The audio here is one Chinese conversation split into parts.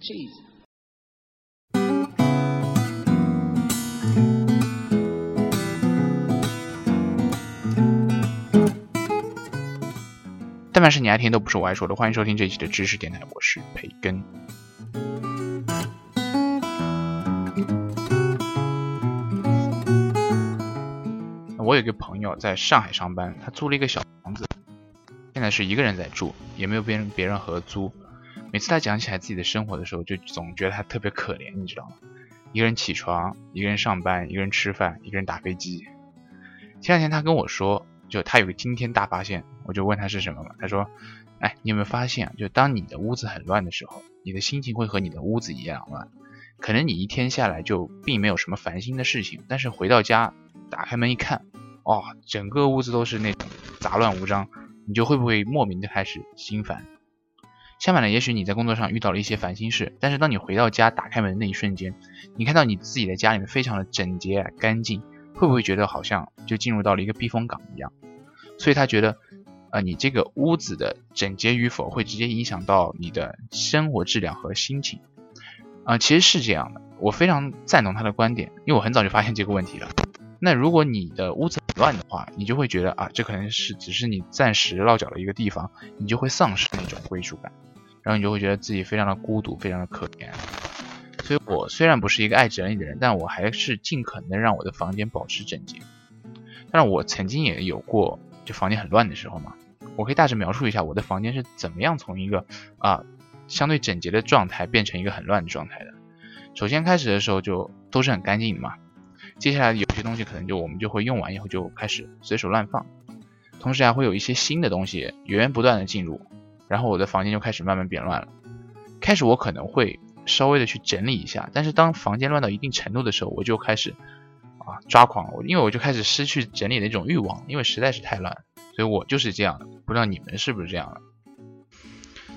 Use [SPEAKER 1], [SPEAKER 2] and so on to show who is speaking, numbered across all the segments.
[SPEAKER 1] Cheese.
[SPEAKER 2] 但凡是你爱听，都不是我爱说的。欢迎收听这一期的知识电台，我是培根。我有个朋友在上海上班，他租了一个小房子，现在是一个人在住，也没有别人别人合租。每次他讲起来自己的生活的时候，就总觉得他特别可怜，你知道吗？一个人起床，一个人上班，一个人吃饭，一个人打飞机。前两天他跟我说，就他有个惊天大发现，我就问他是什么嘛，他说：“哎，你有没有发现？就当你的屋子很乱的时候，你的心情会和你的屋子一样乱。可能你一天下来就并没有什么烦心的事情，但是回到家，打开门一看，哦，整个屋子都是那种杂乱无章，你就会不会莫名的开始心烦？相反的，也许你在工作上遇到了一些烦心事，但是当你回到家打开门的那一瞬间，你看到你自己的家里面非常的整洁干净，会不会觉得好像就进入到了一个避风港一样？所以他觉得，呃，你这个屋子的整洁与否会直接影响到你的生活质量和心情。啊、其实是这样的，我非常赞同他的观点，因为我很早就发现这个问题了。那如果你的屋子乱的话，你就会觉得啊，这可能是只是你暂时落脚的一个地方，你就会丧失那种归属感，然后你就会觉得自己非常的孤独，非常的可怜。所以我虽然不是一个爱整理的人，但我还是尽可能让我的房间保持整洁。但是我曾经也有过就房间很乱的时候嘛，我可以大致描述一下我的房间是怎么样从一个啊相对整洁的状态变成一个很乱的状态的。首先开始的时候就都是很干净的嘛，接下来有些东西可能就我们就会用完以后就开始随手乱放，同时还会有一些新的东西源源不断的进入，然后我的房间就开始慢慢变乱了。开始我可能会稍微的去整理一下，但是当房间乱到一定程度的时候，我就开始啊抓狂，因为我就开始失去整理的一种欲望，因为实在是太乱，所以我就是这样的，不知道你们是不是这样的。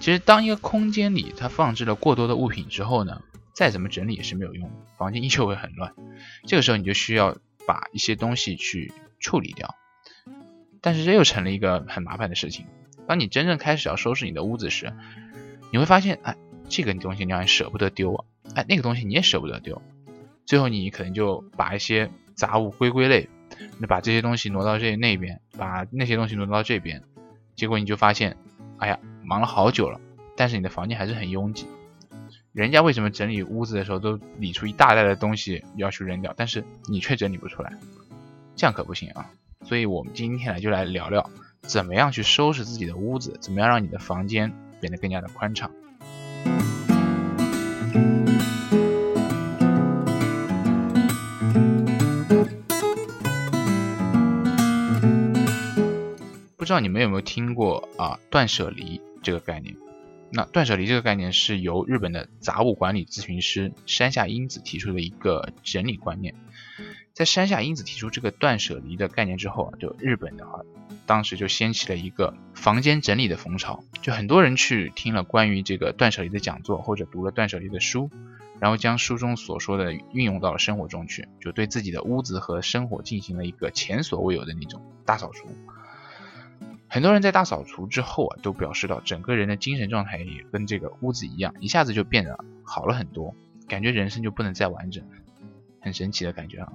[SPEAKER 2] 其实当一个空间里它放置了过多的物品之后呢，再怎么整理也是没有用的，房间依旧会很乱。这个时候你就需要把一些东西去处理掉，但是这又成了一个很麻烦的事情。当你真正开始要收拾你的屋子时，你会发现，哎，这个东西你好像舍不得丢啊，哎，那个东西你也舍不得丢，最后你可能就把一些杂物归归类，那把这些东西挪到这那边，把那些东西挪到这边，结果你就发现，哎呀，忙了好久了，但是你的房间还是很拥挤。人家为什么整理屋子的时候都理出一大袋的东西要去扔掉，但是你却整理不出来，这样可不行啊！所以我们今天呢就来聊聊，怎么样去收拾自己的屋子，怎么样让你的房间变得更加的宽敞。不知道你们有没有听过啊断舍离这个概念？那断舍离这个概念是由日本的杂物管理咨询师山下英子提出的一个整理观念。在山下英子提出这个断舍离的概念之后啊，就日本的话，当时就掀起了一个房间整理的风潮，就很多人去听了关于这个断舍离的讲座，或者读了断舍离的书，然后将书中所说的运用到了生活中去，就对自己的屋子和生活进行了一个前所未有的那种大扫除。很多人在大扫除之后啊，都表示到整个人的精神状态也跟这个屋子一样，一下子就变得好了很多，感觉人生就不能再完整，很神奇的感觉啊！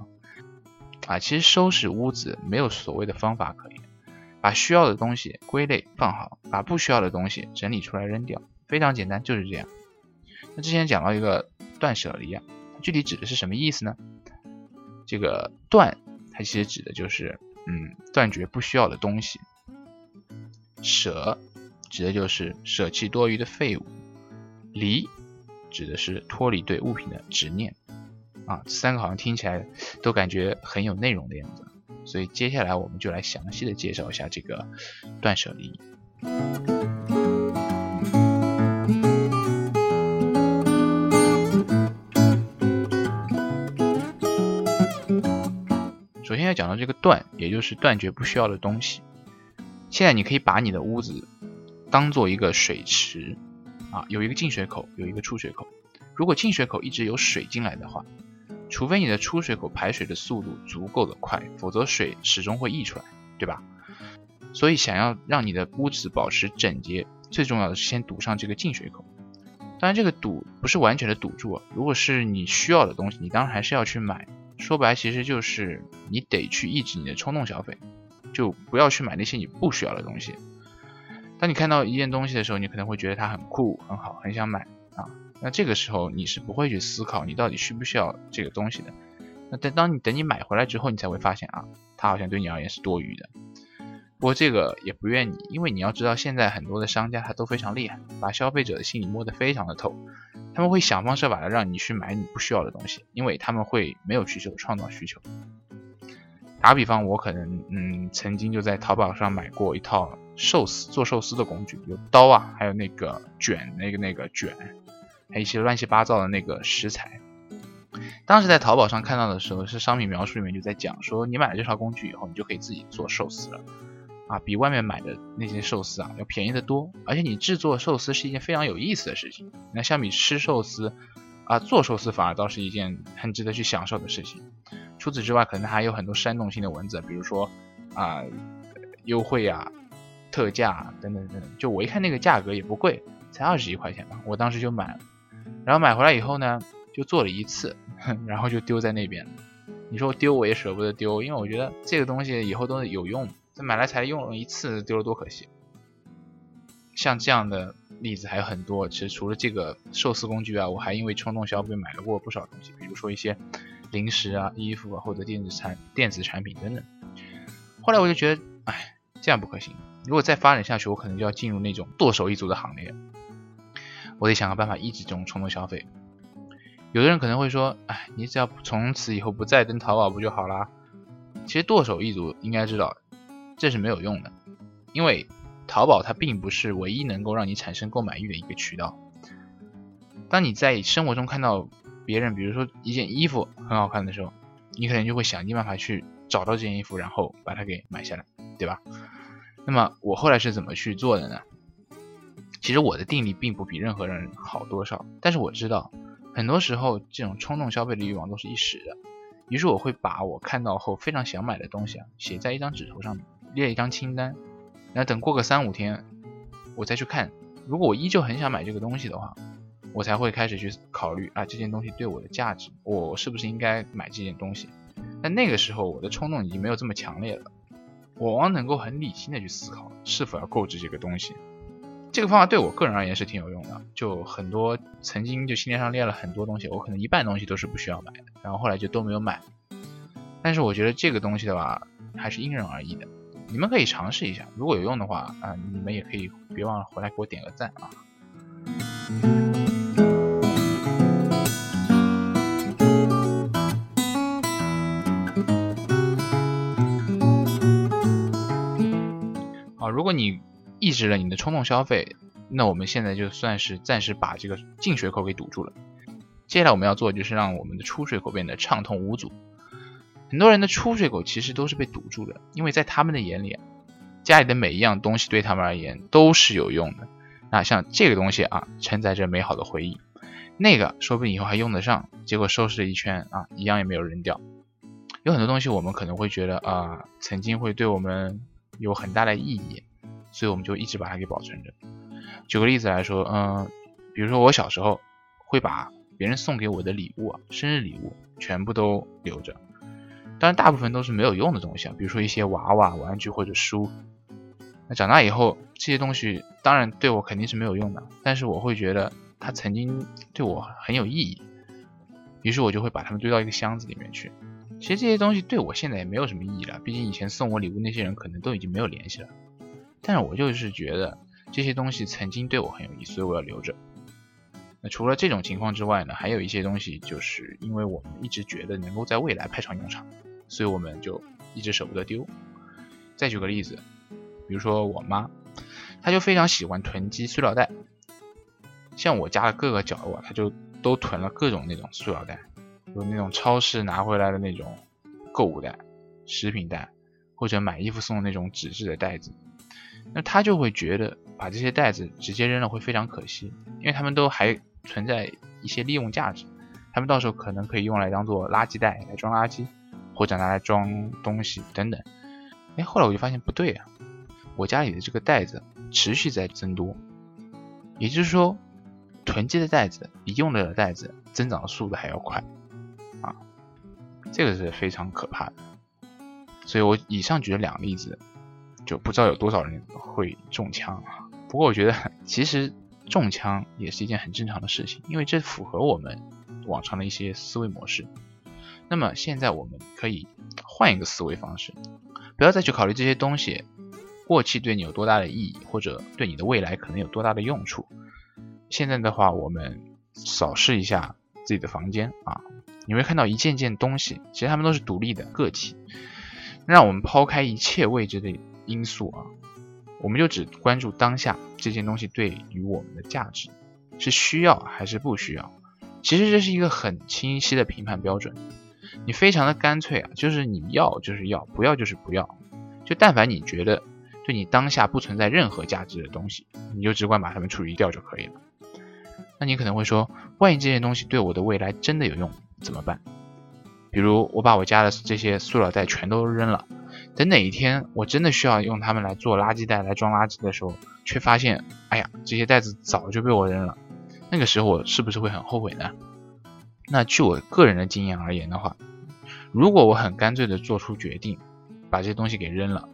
[SPEAKER 2] 啊，其实收拾屋子没有所谓的方法可言，把需要的东西归类放好，把不需要的东西整理出来扔掉，非常简单，就是这样。那之前讲到一个断舍离啊，具体指的是什么意思呢？这个断，它其实指的就是嗯，断绝不需要的东西。舍指的就是舍弃多余的废物，离指的是脱离对物品的执念。啊，这三个好像听起来都感觉很有内容的样子。所以接下来我们就来详细的介绍一下这个断舍离。首先要讲到这个断，也就是断绝不需要的东西。现在你可以把你的屋子当做一个水池啊，有一个进水口，有一个出水口。如果进水口一直有水进来的话，除非你的出水口排水的速度足够的快，否则水始终会溢出来，对吧？所以想要让你的屋子保持整洁，最重要的是先堵上这个进水口。当然，这个堵不是完全的堵住，如果是你需要的东西，你当然还是要去买。说白，其实就是你得去抑制你的冲动消费，就不要去买那些你不需要的东西。当你看到一件东西的时候，你可能会觉得它很酷、很好，很想买啊。那这个时候你是不会去思考你到底需不需要这个东西的。那等当你等你买回来之后，你才会发现啊，它好像对你而言是多余的。不过这个也不怨你，因为你要知道，现在很多的商家他都非常厉害，把消费者的心理摸得非常的透。他们会想方设法的让你去买你不需要的东西，因为他们会没有需求创造需求。打比方，我可能嗯曾经就在淘宝上买过一套寿司做寿司的工具，有刀啊，还有那个卷那个那个卷，还有一些乱七八糟的那个食材。当时在淘宝上看到的时候，是商品描述里面就在讲说，你买了这套工具以后，你就可以自己做寿司了。啊，比外面买的那些寿司啊要便宜的多，而且你制作寿司是一件非常有意思的事情。那相比吃寿司，啊，做寿司反而倒是一件很值得去享受的事情。除此之外，可能还有很多煽动性的文字，比如说啊，优惠啊、特价等等等等。就我一看那个价格也不贵，才二十几块钱吧，我当时就买了。然后买回来以后呢，就做了一次，然后就丢在那边。你说我丢我也舍不得丢，因为我觉得这个东西以后都有用。这买来才用了一次，丢了多可惜。像这样的例子还有很多。其实除了这个寿司工具啊，我还因为冲动消费买了过不少东西，比如说一些零食啊、衣服啊或者电子产电子产品等等。后来我就觉得，哎，这样不可行。如果再发展下去，我可能就要进入那种剁手一族的行列。我得想个办法抑制这种冲动消费。有的人可能会说，哎，你只要从此以后不再登淘宝不就好啦？其实剁手一族应该知道。这是没有用的，因为淘宝它并不是唯一能够让你产生购买欲的一个渠道。当你在生活中看到别人，比如说一件衣服很好看的时候，你可能就会想尽办法去找到这件衣服，然后把它给买下来，对吧？那么我后来是怎么去做的呢？其实我的定力并不比任何人好多少，但是我知道很多时候这种冲动消费的欲望都是一时的，于是我会把我看到后非常想买的东西啊写在一张纸头上面。列一张清单，然后等过个三五天，我再去看。如果我依旧很想买这个东西的话，我才会开始去考虑啊，这件东西对我的价值，我是不是应该买这件东西？但那个时候我的冲动已经没有这么强烈了，我往往能够很理性的去思考是否要购置这个东西。这个方法对我个人而言是挺有用的。就很多曾经就清单上列了很多东西，我可能一半东西都是不需要买的，然后后来就都没有买。但是我觉得这个东西的话，还是因人而异的。你们可以尝试一下，如果有用的话啊，你们也可以别忘了回来给我点个赞啊。如果你抑制了你的冲动消费，那我们现在就算是暂时把这个进水口给堵住了。接下来我们要做的就是让我们的出水口变得畅通无阻。很多人的出水口其实都是被堵住的，因为在他们的眼里，家里的每一样东西对他们而言都是有用的。那像这个东西啊，承载着美好的回忆，那个说不定以后还用得上，结果收拾了一圈啊，一样也没有扔掉。有很多东西我们可能会觉得啊，曾经会对我们有很大的意义，所以我们就一直把它给保存着。举个例子来说，嗯，比如说我小时候会把别人送给我的礼物啊，生日礼物全部都留着。当然，大部分都是没有用的东西啊，比如说一些娃娃、玩具或者书。那长大以后，这些东西当然对我肯定是没有用的，但是我会觉得它曾经对我很有意义，于是我就会把它们堆到一个箱子里面去。其实这些东西对我现在也没有什么意义了，毕竟以前送我礼物那些人可能都已经没有联系了。但是我就是觉得这些东西曾经对我很有意义，所以我要留着。那除了这种情况之外呢，还有一些东西，就是因为我们一直觉得能够在未来派上用场，所以我们就一直舍不得丢。再举个例子，比如说我妈，她就非常喜欢囤积塑料袋，像我家的各个角落，她就都囤了各种那种塑料袋，有那种超市拿回来的那种购物袋、食品袋，或者买衣服送的那种纸质的袋子。那他就会觉得把这些袋子直接扔了会非常可惜，因为他们都还存在一些利用价值，他们到时候可能可以用来当做垃圾袋来装垃圾，或者拿来装东西等等。哎，后来我就发现不对啊，我家里的这个袋子持续在增多，也就是说，囤积的袋子比用了的袋子增长的速度还要快，这个是非常可怕的。所以我以上举了两个例子，就不知道有多少人会中枪啊。不过我觉得其实中枪也是一件很正常的事情，因为这符合我们往常的一些思维模式。那么现在我们可以换一个思维方式。不要再去考虑这些东西过去对你有多大的意义，或者对你的未来可能有多大的用处。现在的话，我们扫视一下自己的房间啊，你会看到一件件东西，其实它们都是独立的个体。让我们抛开一切未知的因素啊，我们就只关注当下这件东西对于我们的价值，是需要还是不需要？其实这是一个很清晰的评判标准。你非常的干脆啊，就是你要就是要，不要就是不要。就但凡你觉得对你当下不存在任何价值的东西，你就只管把它们处理掉就可以了。那你可能会说，万一这些东西对我的未来真的有用怎么办？比如我把我家的这些塑料袋全都扔了，等哪一天我真的需要用它们来做垃圾袋来装垃圾的时候，却发现，哎呀，这些袋子早就被我扔了，那个时候我是不是会很后悔呢？那据我个人的经验而言的话，如果我很干脆的做出决定，把这些东西给扔了，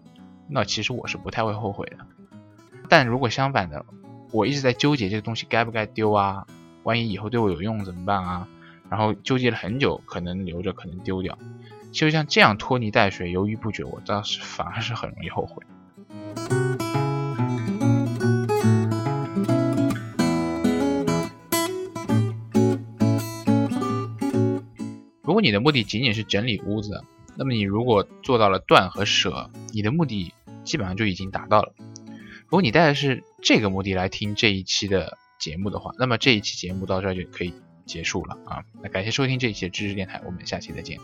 [SPEAKER 2] 那其实我是不太会后悔的。但如果相反的，我一直在纠结这个东西该不该丢啊，万一以后对我有用怎么办啊？然后纠结了很久，可能留着，可能丢掉。就像这样拖泥带水、犹豫不决，我倒是反而是很容易后悔。如果你的目的仅仅是整理屋子，那么你如果做到了断和舍，你的目的基本上就已经达到了。如果你带的是这个目的来听这一期的节目的话，那么这一期节目到这儿就可以结束了啊！那感谢收听这一期的知识电台，我们下期再见。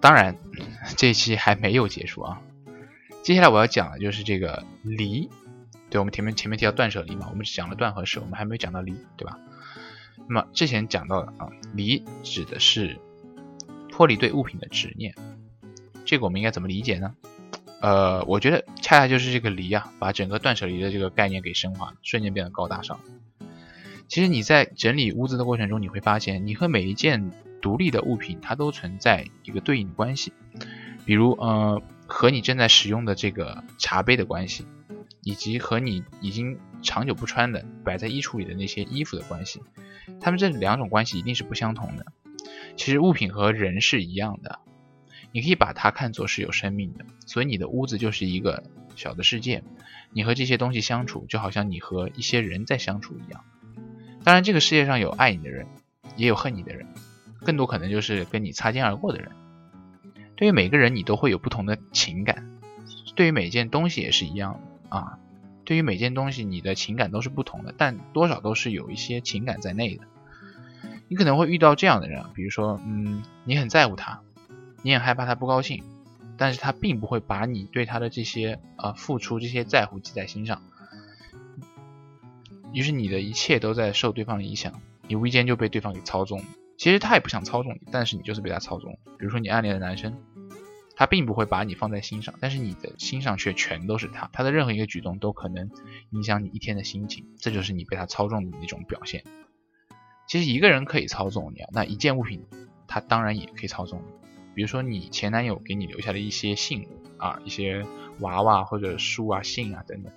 [SPEAKER 2] 当然，这一期还没有结束啊！接下来我要讲的就是这个离，对我们前面前面提到断舍离嘛，我们讲了断和舍，我们还没有讲到离，对吧？那么之前讲到的啊，离指的是脱离对物品的执念，这个我们应该怎么理解呢？呃，我觉得恰恰就是这个离啊，把整个断舍离的这个概念给升华，瞬间变得高大上。其实你在整理屋子的过程中，你会发现，你和每一件独立的物品，它都存在一个对应的关系，比如呃，和你正在使用的这个茶杯的关系。以及和你已经长久不穿的摆在衣橱里的那些衣服的关系，它们这两种关系一定是不相同的。其实物品和人是一样的，你可以把它看作是有生命的，所以你的屋子就是一个小的世界。你和这些东西相处，就好像你和一些人在相处一样。当然，这个世界上有爱你的人，也有恨你的人，更多可能就是跟你擦肩而过的人。对于每个人，你都会有不同的情感，对于每件东西也是一样。啊，对于每件东西，你的情感都是不同的，但多少都是有一些情感在内的。你可能会遇到这样的人，比如说，嗯，你很在乎他，你很害怕他不高兴，但是他并不会把你对他的这些呃付出、这些在乎记在心上，于是你的一切都在受对方的影响，你无意间就被对方给操纵。其实他也不想操纵你，但是你就是被他操纵。比如说你暗恋的男生。他并不会把你放在心上，但是你的心上却全都是他，他的任何一个举动都可能影响你一天的心情，这就是你被他操纵的一种表现。其实一个人可以操纵你，那一件物品，他当然也可以操纵你。比如说你前男友给你留下的一些信物啊，一些娃娃或者书啊、信啊等等，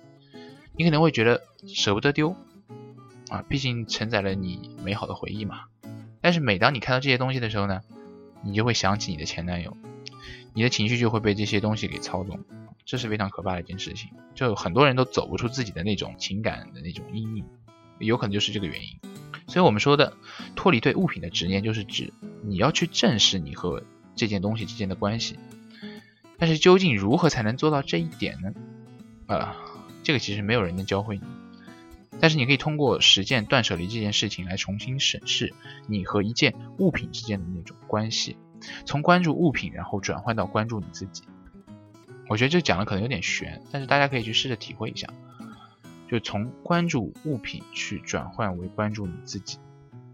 [SPEAKER 2] 你可能会觉得舍不得丢啊，毕竟承载了你美好的回忆嘛。但是每当你看到这些东西的时候呢，你就会想起你的前男友。你的情绪就会被这些东西给操纵，这是非常可怕的一件事情。就很多人都走不出自己的那种情感的那种阴影。有可能就是这个原因。所以我们说的脱离对物品的执念，就是指你要去正视你和这件东西之间的关系。但是究竟如何才能做到这一点呢？啊，这个其实没有人能教会你。但是你可以通过实践断舍离这件事情来重新审视你和一件物品之间的那种关系，从关注物品，然后转换到关注你自己。我觉得这讲的可能有点悬，但是大家可以去试着体会一下。就从关注物品去转换为关注你自己，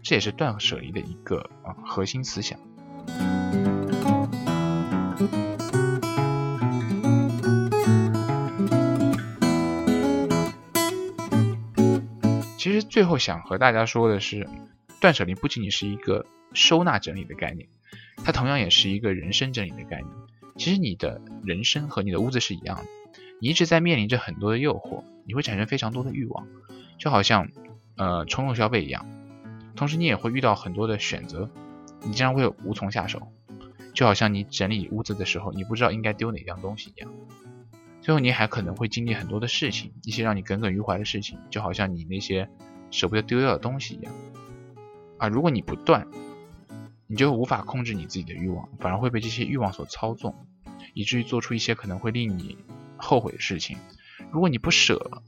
[SPEAKER 2] 这也是断舍离的一个啊核心思想。最后想和大家说的是，断舍离不仅仅是一个收纳整理的概念，它同样也是一个人生整理的概念。其实你的人生和你的屋子是一样的，你一直在面临着很多的诱惑。你会产生非常多的欲望，就好像呃冲动消费一样，同时你也会遇到很多的选择，你经常会无从下手，就好像你整理屋子的时候，你不知道应该丢哪样东西一样，最后你还可能会经历很多的事情，一些让你耿耿于怀的事情，就好像你那些舍不得丢掉的东西一样，啊，如果你不断，你就无法控制你自己的欲望，反而会被这些欲望所操纵，以至于做出一些可能会令你后悔的事情。如果你不舍，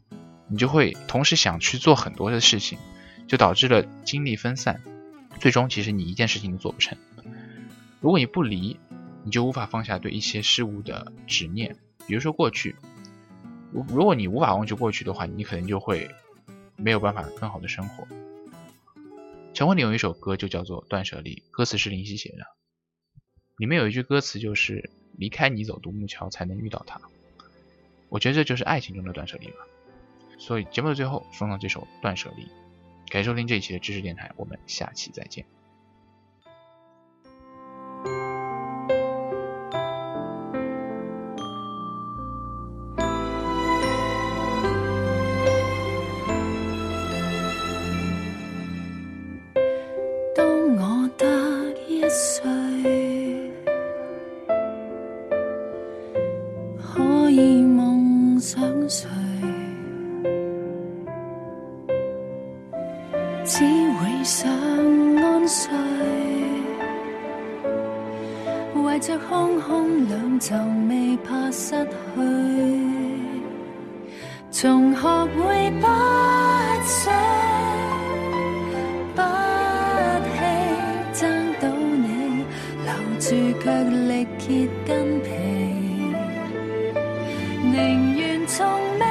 [SPEAKER 2] 你就会同时想去做很多的事情，就导致了精力分散，最终其实你一件事情都做不成。如果你不离，你就无法放下对一些事物的执念，比如说过去。如如果你无法忘记过去的话，你可能就会没有办法更好的生活。陈慧琳有一首歌就叫做《断舍离》，歌词是林夕写的，里面有一句歌词就是“离开你走独木桥，才能遇到他”。我觉得这就是爱情中的断舍离吧。所以节目的最后送上这首《断舍离》，感谢收听这一期的知识电台，我们下期再见。
[SPEAKER 1] 从没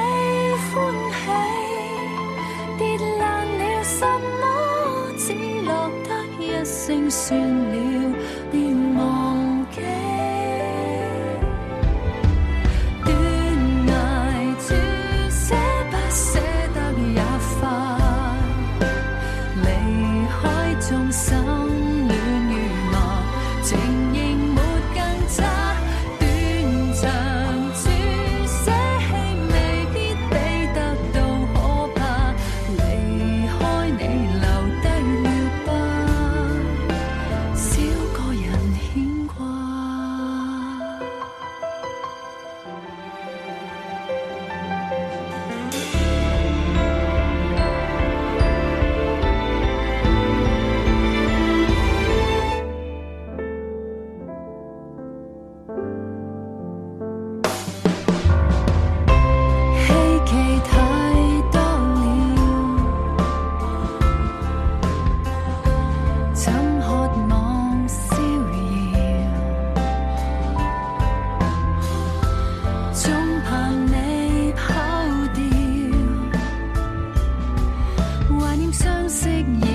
[SPEAKER 1] 相识。